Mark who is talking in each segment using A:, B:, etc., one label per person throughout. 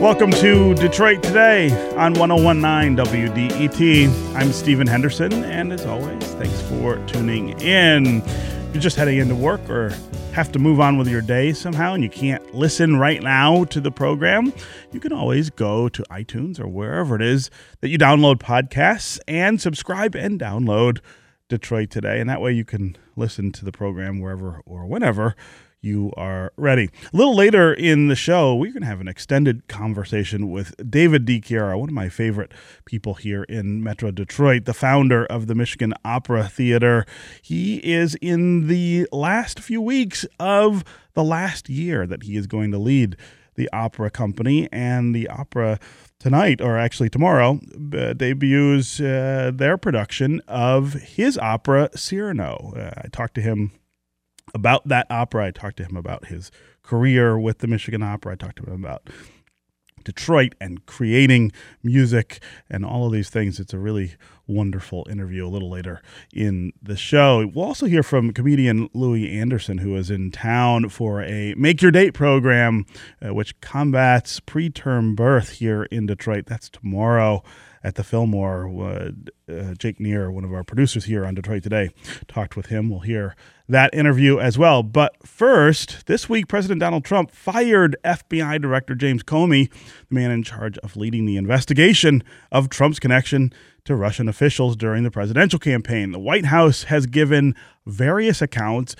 A: Welcome to Detroit Today on 1019 WDET. I'm Stephen Henderson, and as always, thanks for tuning in. If You're just heading into work or have to move on with your day somehow and you can't listen right now to the program, you can always go to iTunes or wherever it is that you download podcasts and subscribe and download Detroit Today. And that way you can listen to the program wherever or whenever you are ready. A little later in the show, we're going to have an extended conversation with David DiChiera, one of my favorite people here in Metro Detroit, the founder of the Michigan Opera Theater. He is in the last few weeks of the last year that he is going to lead the opera company and the opera tonight or actually tomorrow uh, debuts uh, their production of his opera cyrano uh, i talked to him about that opera. I talked to him about his career with the Michigan Opera. I talked to him about Detroit and creating music and all of these things. It's a really wonderful interview a little later in the show. We'll also hear from comedian Louie Anderson, who is in town for a Make Your Date program, uh, which combats preterm birth here in Detroit. That's tomorrow at the Fillmore. Uh, Jake Neher, one of our producers here on Detroit Today, talked with him. We'll hear that interview as well. But first, this week, President Donald Trump fired FBI Director James Comey, the man in charge of leading the investigation of Trump's connection to Russian officials during the presidential campaign. The White House has given various accounts.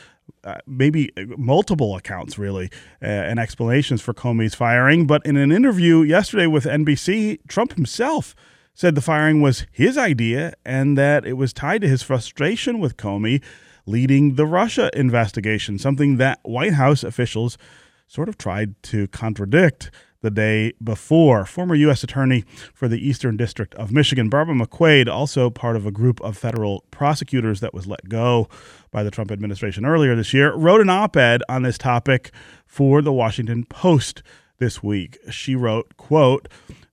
A: Uh, maybe multiple accounts, really, uh, and explanations for Comey's firing. But in an interview yesterday with NBC, Trump himself said the firing was his idea and that it was tied to his frustration with Comey leading the Russia investigation, something that White House officials sort of tried to contradict the day before. Former U.S. Attorney for the Eastern District of Michigan, Barbara McQuade, also part of a group of federal prosecutors that was let go by the Trump administration earlier this year, wrote an op ed on this topic for the Washington Post this week. She wrote, quote,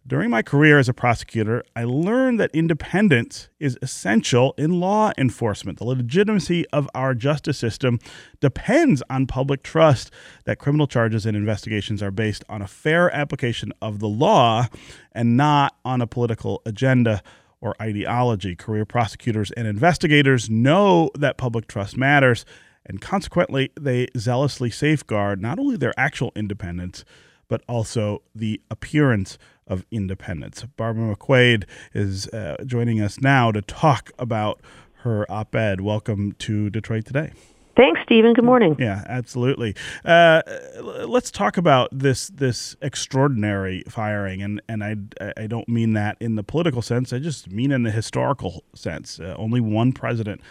A: during my career as a prosecutor, I learned that independence is essential in law enforcement. The legitimacy of our justice system depends on public trust that criminal charges and investigations are based on a fair application of the law and not on a political agenda or ideology. Career prosecutors and investigators know that public trust matters, and consequently, they zealously safeguard not only their actual independence, but also the appearance of independence. Barbara McQuade is uh, joining us now to talk about her op ed. Welcome to Detroit Today.
B: Thanks, Stephen. Good morning.
A: Yeah, absolutely. Uh, let's talk about this this extraordinary firing, and and I I don't mean that in the political sense. I just mean in the historical sense. Uh, only one president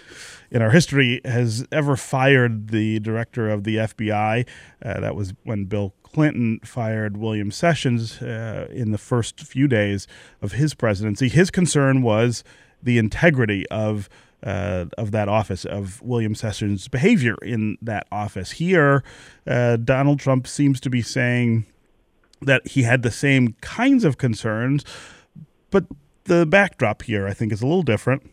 A: in our history has ever fired the director of the FBI. Uh, that was when Bill Clinton fired William Sessions uh, in the first few days of his presidency. His concern was the integrity of uh, of that office, of William Sessions' behavior in that office. Here, uh, Donald Trump seems to be saying that he had the same kinds of concerns, but the backdrop here, I think, is a little different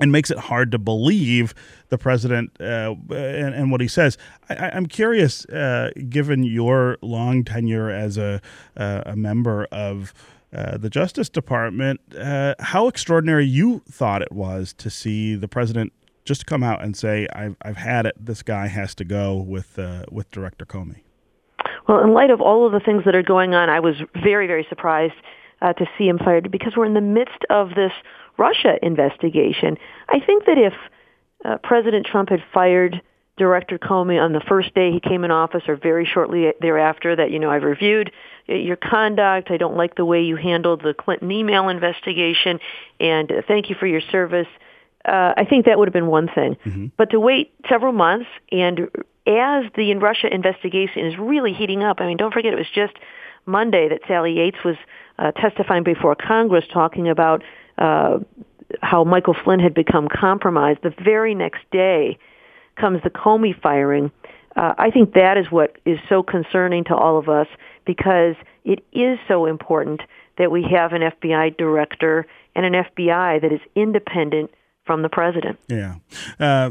A: and makes it hard to believe the president uh, and, and, what he says. I, am curious, uh, given your long tenure as a, uh, a member of uh, the Justice Department, uh, how extraordinary you thought it was to see the president just come out and say, "I've, I've had it. This guy has to go with uh, with Director Comey."
B: Well, in light of all of the things that are going on, I was very, very surprised to see him fired because we're in the midst of this Russia investigation. I think that if uh, President Trump had fired Director Comey on the first day he came in office or very shortly thereafter that, you know, I've reviewed your conduct. I don't like the way you handled the Clinton email investigation and thank you for your service. Uh, I think that would have been one thing. Mm-hmm. But to wait several months and as the Russia investigation is really heating up, I mean, don't forget it was just Monday that Sally Yates was uh, testifying before Congress talking about uh, how Michael Flynn had become compromised. The very next day comes the Comey firing. Uh, I think that is what is so concerning to all of us because it is so important that we have an FBI director and an FBI that is independent, from the president.
A: Yeah, uh,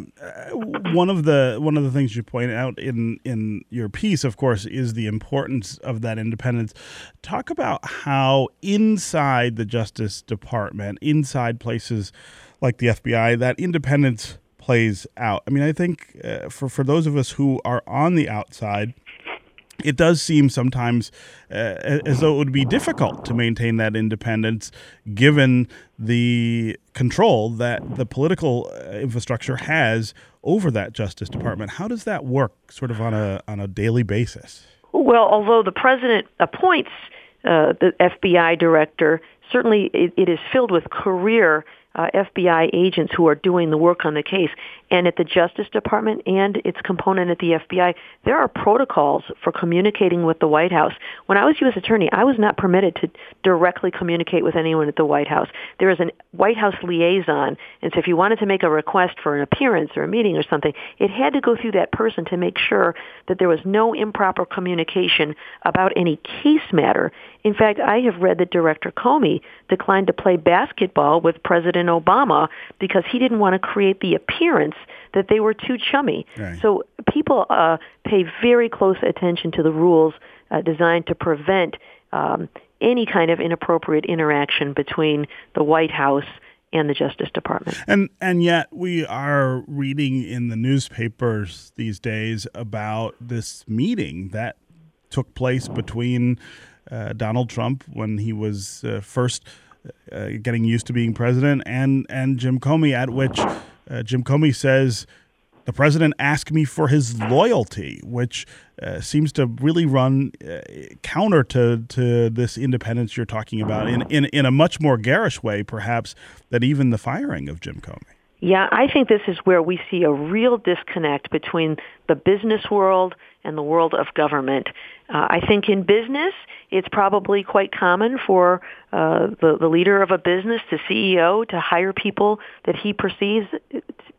A: one of the one of the things you point out in in your piece, of course, is the importance of that independence. Talk about how inside the Justice Department, inside places like the FBI, that independence plays out. I mean, I think uh, for for those of us who are on the outside it does seem sometimes uh, as though it would be difficult to maintain that independence given the control that the political uh, infrastructure has over that Justice Department. How does that work sort of on a, on a daily basis?
B: Well, although the president appoints uh, the FBI director, certainly it, it is filled with career uh, FBI agents who are doing the work on the case. And at the Justice Department and its component at the FBI, there are protocols for communicating with the White House. When I was U.S. Attorney, I was not permitted to directly communicate with anyone at the White House. There is a White House liaison, and so if you wanted to make a request for an appearance or a meeting or something, it had to go through that person to make sure that there was no improper communication about any case matter. In fact, I have read that Director Comey declined to play basketball with President Obama because he didn't want to create the appearance that they were too chummy. Right. So people uh, pay very close attention to the rules uh, designed to prevent um, any kind of inappropriate interaction between the White House and the Justice Department.
A: And and yet we are reading in the newspapers these days about this meeting that took place between uh, Donald Trump when he was uh, first uh, getting used to being president and and Jim Comey at which uh, Jim Comey says the president asked me for his loyalty, which uh, seems to really run uh, counter to, to this independence you're talking about in, in, in a much more garish way, perhaps, than even the firing of Jim Comey.
B: Yeah, I think this is where we see a real disconnect between the business world and the world of government. Uh, I think in business, it's probably quite common for uh, the, the leader of a business, the CEO, to hire people that he perceives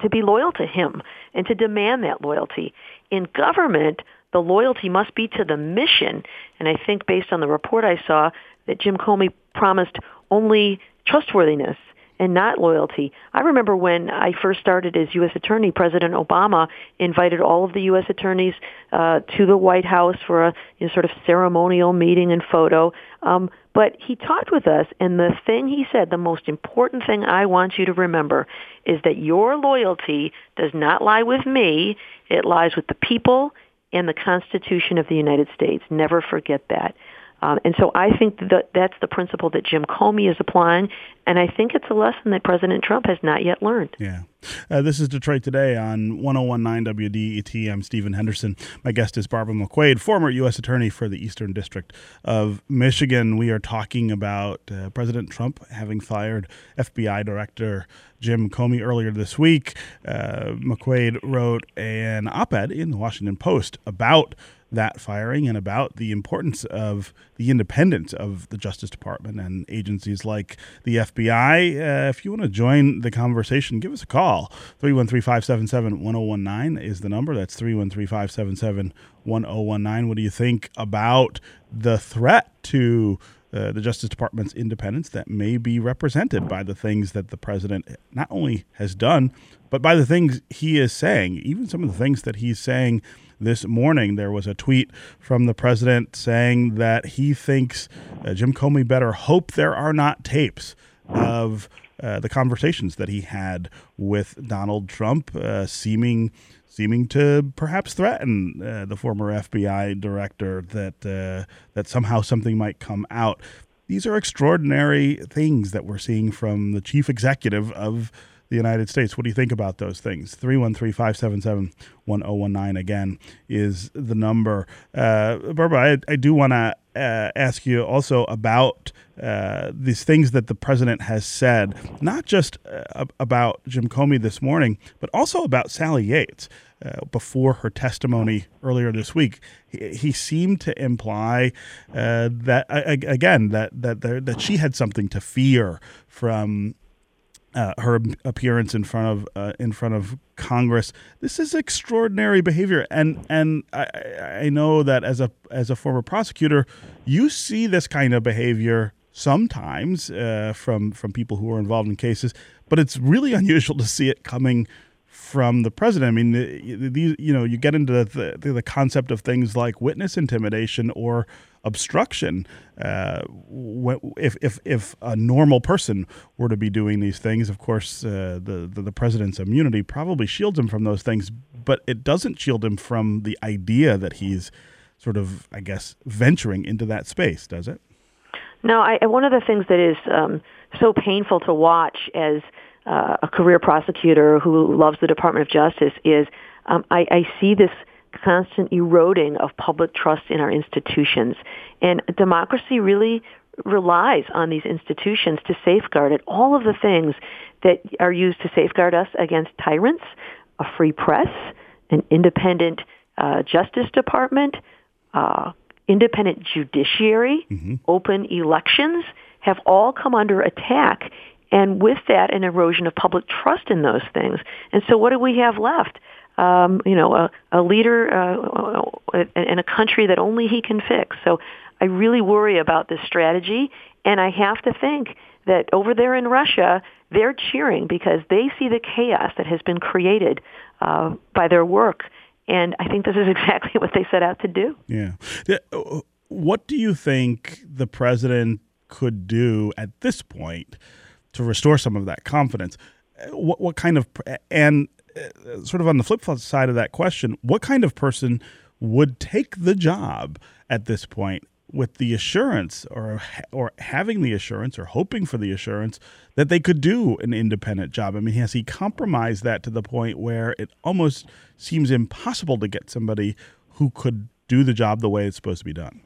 B: to be loyal to him and to demand that loyalty. In government, the loyalty must be to the mission. And I think based on the report I saw that Jim Comey promised only trustworthiness and not loyalty. I remember when I first started as U.S. Attorney, President Obama invited all of the U.S. attorneys uh, to the White House for a you know, sort of ceremonial meeting and photo. Um, but he talked with us, and the thing he said, the most important thing I want you to remember, is that your loyalty does not lie with me. It lies with the people and the Constitution of the United States. Never forget that. Um, and so I think that that's the principle that Jim Comey is applying, and I think it's a lesson that President Trump has not yet learned.
A: Yeah. Uh, this is Detroit Today on 1019 WDET. I'm Stephen Henderson. My guest is Barbara McQuade, former U.S. Attorney for the Eastern District of Michigan. We are talking about uh, President Trump having fired FBI Director Jim Comey earlier this week. Uh, McQuade wrote an op ed in the Washington Post about that firing and about the importance of the independence of the Justice Department and agencies like the FBI. Uh, if you want to join the conversation, give us a call. 313 577 1019 is the number. That's 313 577 1019. What do you think about the threat to uh, the Justice Department's independence that may be represented by the things that the president not only has done, but by the things he is saying, even some of the things that he's saying this morning. There was a tweet from the president saying that he thinks uh, Jim Comey better hope there are not tapes of uh, the conversations that he had with Donald Trump, uh, seeming seeming to perhaps threaten uh, the former FBI director that uh, that somehow something might come out. These are extraordinary things that we're seeing from the chief executive of the United States. What do you think about those things? 313 577 1019 again is the number. Uh, Barbara, I, I do want to uh, ask you also about uh, these things that the president has said, not just uh, about Jim Comey this morning, but also about Sally Yates. Uh, before her testimony earlier this week, he, he seemed to imply uh, that again that that there, that she had something to fear from uh, her appearance in front of uh, in front of Congress. This is extraordinary behavior, and and I, I know that as a as a former prosecutor, you see this kind of behavior sometimes uh, from from people who are involved in cases. but it's really unusual to see it coming from the president. I mean, the, you know, you get into the, the concept of things like witness intimidation or obstruction. Uh, if, if, if a normal person were to be doing these things, of course, uh, the, the, the president's immunity probably shields him from those things, but it doesn't shield him from the idea that he's sort of, I guess, venturing into that space, does it?
B: No, I, one of the things that is um, so painful to watch as uh, a career prosecutor who loves the Department of Justice is um, I, I see this constant eroding of public trust in our institutions. And democracy really relies on these institutions to safeguard it. All of the things that are used to safeguard us against tyrants, a free press, an independent uh, Justice Department, uh, independent judiciary, mm-hmm. open elections, have all come under attack. And with that, an erosion of public trust in those things. And so what do we have left? um, you know, a, a leader uh, in a country that only he can fix. So I really worry about this strategy, and I have to think that over there in Russia, they're cheering because they see the chaos that has been created uh, by their work. And I think this is exactly what they set out to do.
A: Yeah. Uh, what do you think the president could do at this point to restore some of that confidence? What, what kind of and uh, sort of on the flip side of that question, what kind of person would take the job at this point with the assurance or or having the assurance or hoping for the assurance that they could do an independent job. I mean, has he compromised that to the point where it almost seems impossible to get somebody who could do the job the way it's supposed to be done?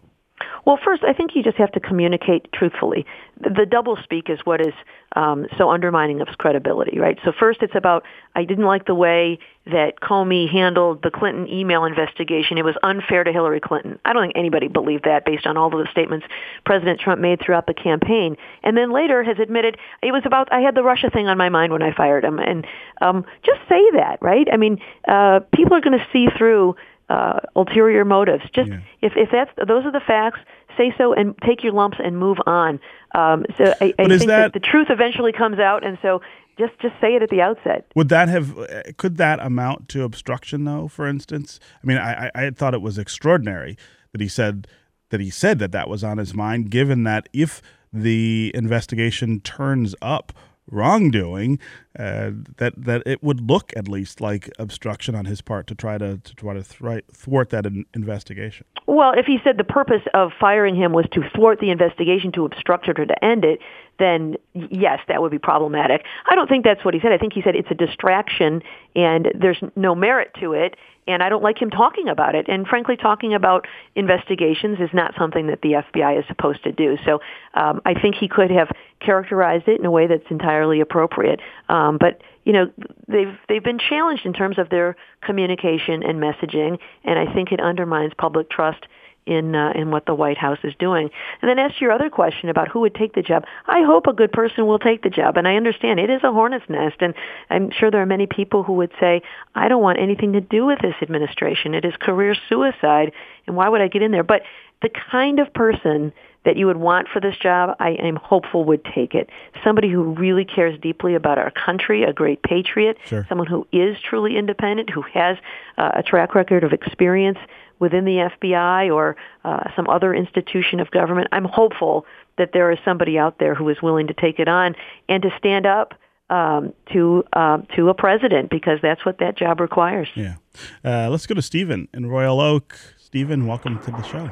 B: Well, first, I think you just have to communicate truthfully. The double speak is what is um, so undermining of credibility, right? So first, it's about I didn't like the way that Comey handled the Clinton email investigation. It was unfair to Hillary Clinton. I don't think anybody believed that based on all of the statements President Trump made throughout the campaign. And then later has admitted it was about I had the Russia thing on my mind when I fired him. And um, just say that, right? I mean, uh, people are going to see through uh, ulterior motives. Just yeah. if if that's those are the facts, say so and take your lumps and move on. Um, so I, I think that, that the truth eventually comes out, and so just just say it at the outset.
A: Would that have could that amount to obstruction though? For instance, I mean, I I thought it was extraordinary that he said that he said that that was on his mind, given that if the investigation turns up wrongdoing, uh, that that it would look at least like obstruction on his part to try to to try to thwart that in, investigation.
B: Well, if he said the purpose of firing him was to thwart the investigation, to obstruct it, or to end it, then yes, that would be problematic. I don't think that's what he said. I think he said it's a distraction and there's no merit to it, and I don't like him talking about it. And frankly, talking about investigations is not something that the FBI is supposed to do. So um, I think he could have characterized it in a way that's entirely appropriate. Um, but you know, they've they've been challenged in terms of their communication and messaging, and I think it undermines public trust in uh, in what the White House is doing. And then as to your other question about who would take the job, I hope a good person will take the job. And I understand it is a hornet's nest, and I'm sure there are many people who would say, I don't want anything to do with this administration. It is career suicide, and why would I get in there? But the kind of person that you would want for this job, I am hopeful would take it. Somebody who really cares deeply about our country, a great patriot, sure. someone who is truly independent, who has uh, a track record of experience within the FBI or uh, some other institution of government. I'm hopeful that there is somebody out there who is willing to take it on and to stand up um, to uh, to a president because that's what that job requires.
A: Yeah. Uh, let's go to Stephen in Royal Oak. Stephen, welcome to the show.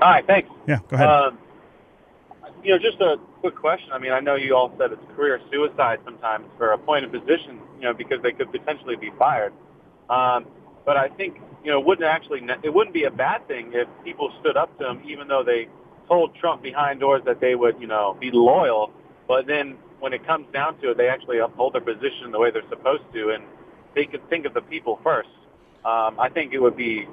C: Hi, thanks.
A: Yeah, go ahead. Um,
C: you know, just a quick question. I mean, I know you all said it's career suicide sometimes for appointed positions, you know, because they could potentially be fired. Um, but I think you know, wouldn't actually it wouldn't be a bad thing if people stood up to him, even though they told Trump behind doors that they would, you know, be loyal. But then when it comes down to it, they actually uphold their position the way they're supposed to, and they could think of the people first. Um, I think it would be,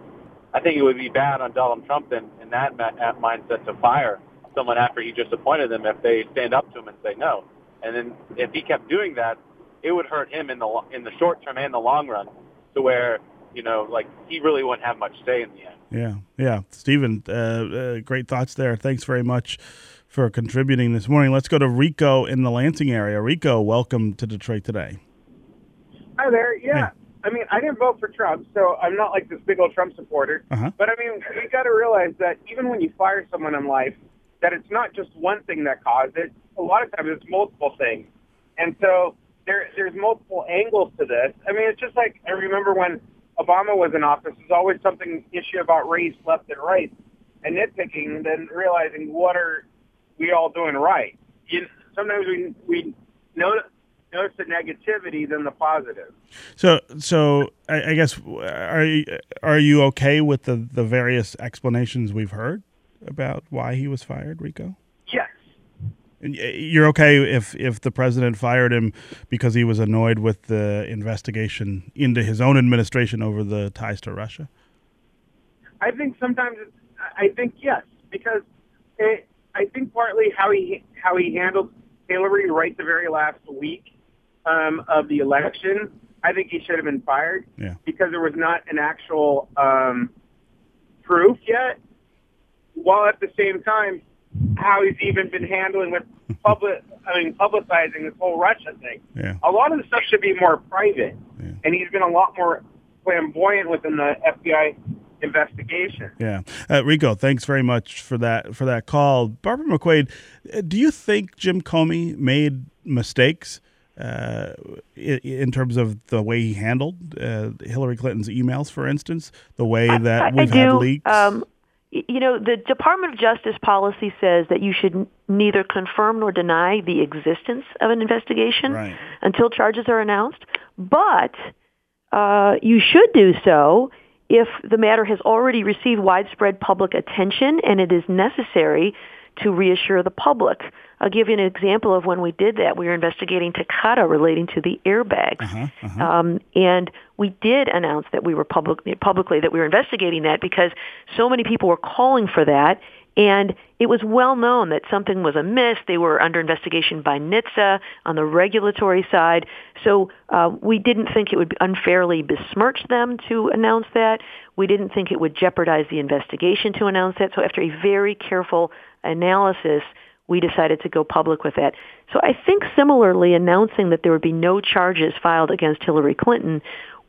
C: I think it would be bad on Donald Trump in, in that mindset to fire someone after he just appointed them if they stand up to him and say no. And then if he kept doing that, it would hurt him in the in the short term and the long run, to where you know, like he really wouldn't have much say in the end.
A: Yeah, yeah, Stephen, uh, uh, great thoughts there. Thanks very much for contributing this morning. Let's go to Rico in the Lansing area. Rico, welcome to Detroit today.
D: Hi there. Yeah. Hey. I mean, I didn't vote for Trump, so I'm not like this big old Trump supporter.
A: Uh-huh.
D: But I mean, you got to realize that even when you fire someone in life, that it's not just one thing that caused it. A lot of times it's multiple things. And so there, there's multiple angles to this. I mean, it's just like I remember when Obama was in office, there's always something issue about race left and right and nitpicking, and then realizing what are we all doing right. You, sometimes we we notice notice the negativity than the positive.
A: So, so I, I guess are you, are you okay with the the various explanations we've heard about why he was fired, Rico?
D: Yes.
A: You're okay if if the president fired him because he was annoyed with the investigation into his own administration over the ties to Russia.
D: I think sometimes it's, I think yes because it, I think partly how he how he handled Hillary right the very last week um, of the election. I think he should have been fired
A: yeah.
D: because there was not an actual um, proof yet. While at the same time, how he's even been handling with public, I mean, publicizing this whole Russia thing.
A: Yeah.
D: A lot of the stuff should be more private,
A: yeah.
D: and he's been a lot more flamboyant within the FBI investigation.
A: Yeah, uh, Rico, thanks very much for that for that call. Barbara McQuade, uh, do you think Jim Comey made mistakes uh, in, in, terms of the way he handled uh, Hillary Clinton's emails, for instance, the way that
B: I,
A: we've
B: I
A: had
B: do.
A: leaks?
B: Um, you know, the Department of Justice policy says that you should neither confirm nor deny the existence of an investigation
A: right.
B: until charges are announced, but uh, you should do so if the matter has already received widespread public attention and it is necessary to reassure the public. I'll give you an example of when we did that. We were investigating Takata relating to the airbags,
A: uh-huh, uh-huh.
B: Um, and we did announce that we were public, publicly that we were investigating that because so many people were calling for that, and it was well known that something was amiss. They were under investigation by NHTSA on the regulatory side. So uh, we didn't think it would unfairly besmirch them to announce that. We didn't think it would jeopardize the investigation to announce that. So after a very careful analysis, we decided to go public with that. So I think similarly announcing that there would be no charges filed against Hillary Clinton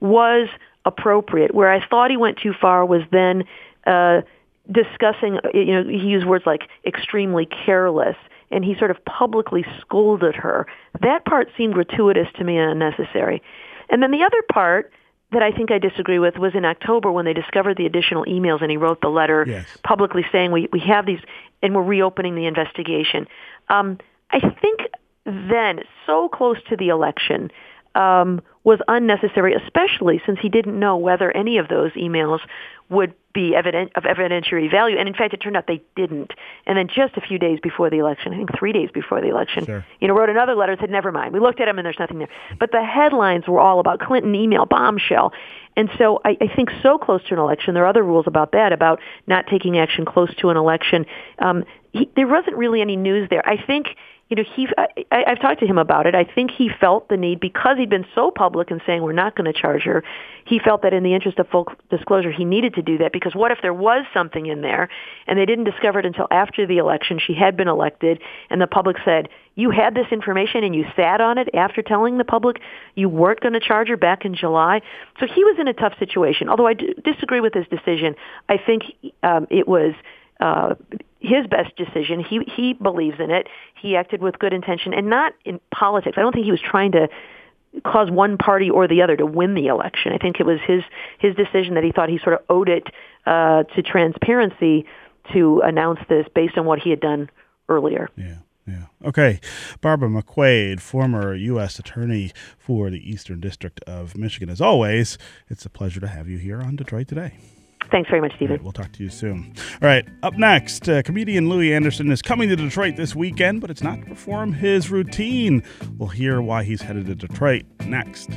B: was appropriate. Where I thought he went too far was then uh, discussing, you know, he used words like extremely careless, and he sort of publicly scolded her. That part seemed gratuitous to me and unnecessary. And then the other part that I think I disagree with was in October when they discovered the additional emails and he wrote the letter
A: yes.
B: publicly saying we, we have these and we're reopening the investigation. Um, I think then, so close to the election, um, was unnecessary, especially since he didn't know whether any of those emails would be evident of evidentiary value. And in fact, it turned out they didn't. And then just a few days before the election, I think three days before the election,
A: sure.
B: you know, wrote another letter and said, never mind. We looked at them and there's nothing there. But the headlines were all about Clinton email bombshell. And so I, I think so close to an election, there are other rules about that, about not taking action close to an election. Um, he, there wasn't really any news there. I think you know, he, I, I've talked to him about it. I think he felt the need because he'd been so public in saying we're not going to charge her. He felt that in the interest of full disclosure, he needed to do that because what if there was something in there and they didn't discover it until after the election? She had been elected, and the public said you had this information and you sat on it after telling the public you weren't going to charge her back in July. So he was in a tough situation. Although I disagree with his decision, I think um, it was uh, his best decision. He he believes in it. He acted with good intention and not in politics. I don't think he was trying to cause one party or the other to win the election. I think it was his his decision that he thought he sort of owed it uh, to transparency to announce this based on what he had done earlier.
A: Yeah. Yeah. Okay. Barbara McQuade, former U.S. Attorney for the Eastern District of Michigan. As always, it's a pleasure to have you here on Detroit Today.
B: Thanks very much, Stephen.
A: Right, we'll talk to you soon. All right, up next, uh, comedian Louie Anderson is coming to Detroit this weekend, but it's not to perform his routine. We'll hear why he's headed to Detroit next.